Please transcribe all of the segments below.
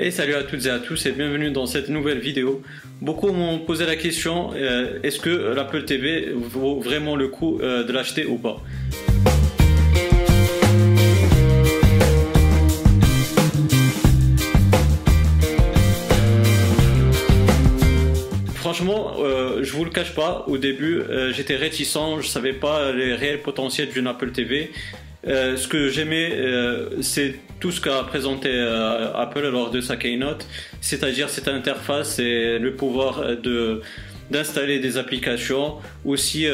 Et salut à toutes et à tous et bienvenue dans cette nouvelle vidéo. Beaucoup m'ont posé la question euh, est-ce que l'Apple TV vaut vraiment le coup euh, de l'acheter ou pas? Franchement, euh, je vous le cache pas, au début j'étais réticent, je savais pas les réels potentiels d'une Apple TV. Euh, ce que j'aimais, euh, c'est tout ce qu'a présenté euh, Apple lors de sa keynote, c'est-à-dire cette interface et le pouvoir d'installer des applications, aussi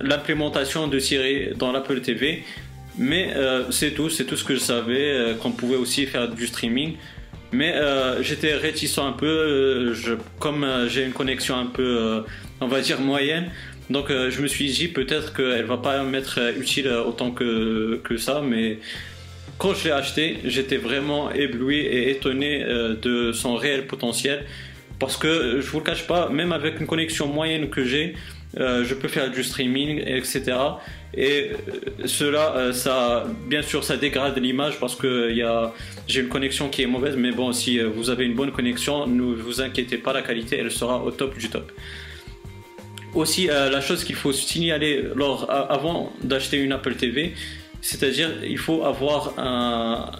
l'implémentation de Siri dans l'Apple TV. Mais c'est tout, c'est tout ce que je savais, qu'on pouvait aussi faire du streaming. Mais j'étais réticent un peu, comme j'ai une connexion un peu, on va dire moyenne, donc euh, je me suis dit peut-être qu'elle va pas m'être utile autant que, ça, mais quand je l'ai acheté, j'étais vraiment ébloui et étonné euh, de son réel potentiel. Parce que je vous le cache pas, même avec une connexion moyenne que j'ai, euh, je peux faire du streaming, etc. Et cela, ça, bien sûr, ça dégrade l'image parce que j'ai une connexion qui est mauvaise. Mais bon, si vous avez une bonne connexion, ne vous inquiétez pas, la qualité, elle sera au top du top aussi euh, la chose qu'il faut signaler lors, avant d'acheter une Apple TV, c'est-à-dire il faut avoir un,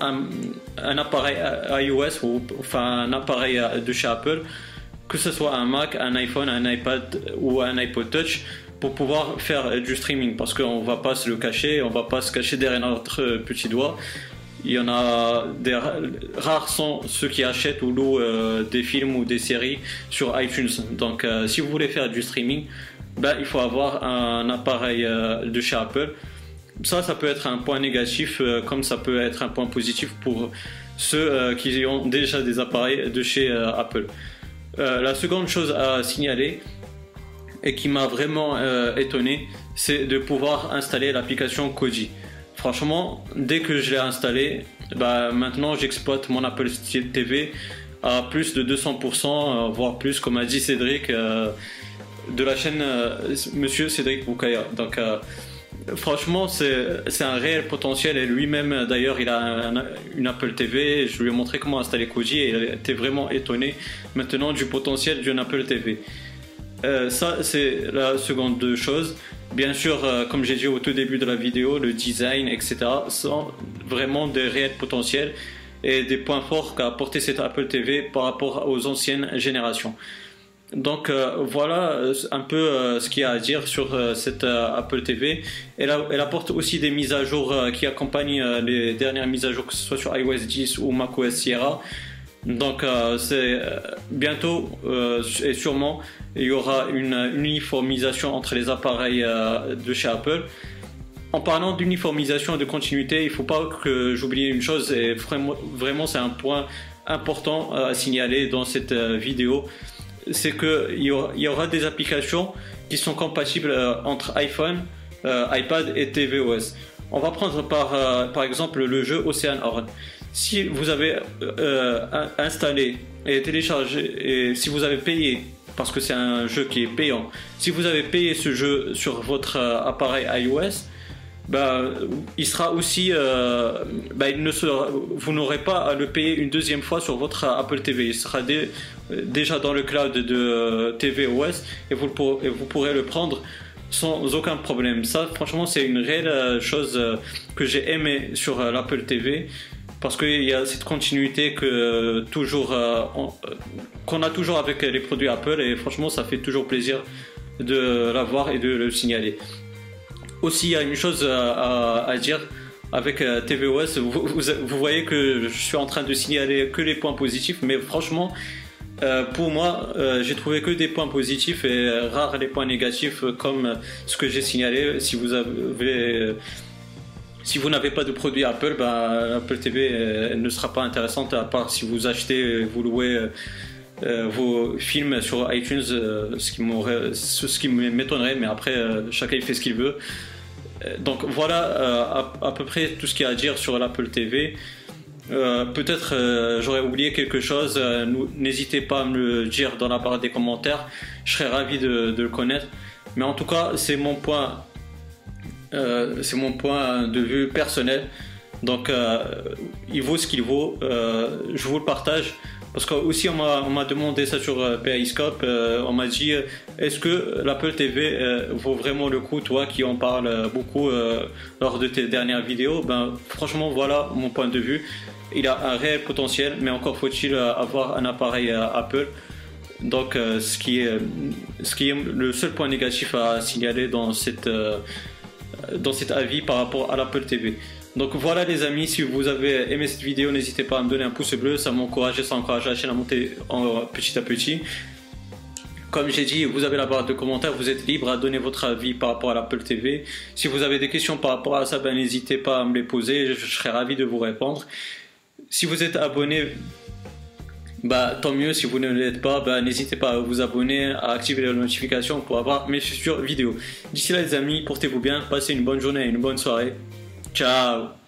un, appareil iOS ou enfin un appareil de chez Apple, que ce soit un Mac, un iPhone, un iPad ou un iPod Touch pour pouvoir faire du streaming. Parce qu'on va pas se le cacher, on va pas se cacher derrière notre petit doigt il y en a des rares sont ceux qui achètent ou louent euh, des films ou des séries sur iTunes. Donc, euh, si vous voulez faire du streaming, ben, il faut avoir un appareil euh, de chez Apple. Ça, ça peut être un point négatif, comme ça peut être un point positif pour ceux qui ont déjà des appareils de chez Apple. la seconde chose à signaler et qui m'a vraiment étonné, c'est de pouvoir installer l'application Koji. Franchement, dès que je l'ai installé, bah, maintenant j'exploite mon Apple TV à plus de 200%, euh, voire plus, comme a dit Cédric, euh, de la chaîne euh, Monsieur Cédric Boukaya. Donc, franchement, c'est un réel potentiel et lui-même, d'ailleurs, il a une Apple TV. Je lui ai montré comment installer Koji et il était vraiment étonné maintenant du potentiel d'une Apple TV. Ça, c'est la seconde chose. Bien sûr, euh, comme j'ai dit au tout début de la vidéo, le design, etc., sont vraiment des réels potentiels et des points forts qu'a apporté cette Apple TV par rapport aux anciennes générations. Donc euh, voilà euh, un peu ce qu'il y a à dire sur cette Apple TV. Elle, elle, apporte aussi des mises à jour qui accompagnent les dernières mises à jour, que ce soit sur iOS 10 ou macOS Sierra. Donc euh, c'est euh, bientôt euh, et sûrement il y aura une, uniformisation entre les appareils de chez Apple. En parlant d'uniformisation et de continuité, il ne faut pas que j'oublie une chose et vraiment, c'est un point important à signaler dans cette vidéo, c'est qu'il y aura des applications qui sont compatibles entre iPhone, iPad et tvOS. On va prendre par, par exemple le jeu Ocean Horn si vous avez euh, installé et téléchargé, et si vous avez payé, parce que c'est un jeu qui est payant, si vous avez payé ce jeu sur votre euh, appareil iOS, bah, il sera aussi, euh, bah, il ne sera, vous n'aurez pas à le payer une deuxième fois sur votre Apple TV. Il sera déjà dans le cloud de tvOS et et vous pourrez le prendre sans aucun problème. Ça, franchement, c'est une réelle chose que j'ai aimé sur l'Apple TV parce qu'il y a cette continuité que euh, toujours euh, euh, qu'on a toujours avec les produits Apple et franchement ça fait toujours plaisir de l'avoir et de le signaler. Aussi il y a une chose à, dire avec tvOS, vous, vous, voyez que je suis en train de signaler que les points positifs, mais franchement pour moi, j'ai trouvé que des points positifs et rares les points négatifs, comme ce que j'ai signalé. Si vous avez si vous n'avez pas de produit Apple, bah, Apple TV euh, ne sera pas intéressante à part si vous achetez, euh, vous louez euh, vos films sur iTunes, ce qui m'étonnerait, mais après chacun fait ce qu'il veut. Donc voilà à, peu près tout ce qu'il y a à dire sur l'Apple TV. Peut-être j'aurais oublié quelque chose. N'hésitez pas à me le dire dans la barre des commentaires. Je serais ravi de le connaître. Mais en tout cas, c'est mon point euh, c'est mon point de vue personnel. Donc, il vaut ce qu'il vaut. je vous le partage. Parce que aussi on m'a demandé ça sur Periscope, on m'a dit est-ce que l'Apple TV vaut vraiment le coup, toi qui en parles beaucoup lors de tes dernières vidéos? Ben franchement voilà mon point de vue. Il a un réel potentiel, mais encore faut-il avoir un appareil Apple. Donc, euh, ce, qui est, ce qui est le seul point négatif à signaler dans, cette, euh, dans cet avis par rapport à l'Apple TV. Donc voilà les amis, si vous avez aimé cette vidéo, n'hésitez pas à me donner un pouce bleu, ça m'encourage et ça encourage la chaîne à monter petit à petit. Comme j'ai dit, vous avez la barre de commentaires, vous êtes libre à donner votre avis par rapport à l'Apple TV. Si vous avez des questions par rapport à ça, ben, n'hésitez pas à me les poser, je, je serai ravi de vous répondre. Si vous êtes abonné, bah, tant mieux. Si vous ne l'êtes pas, bah, n'hésitez pas à vous abonner, à activer les notifications pour avoir mes futures vidéos. D'ici là, les amis, portez-vous bien, passez une bonne journée et une bonne soirée. Ciao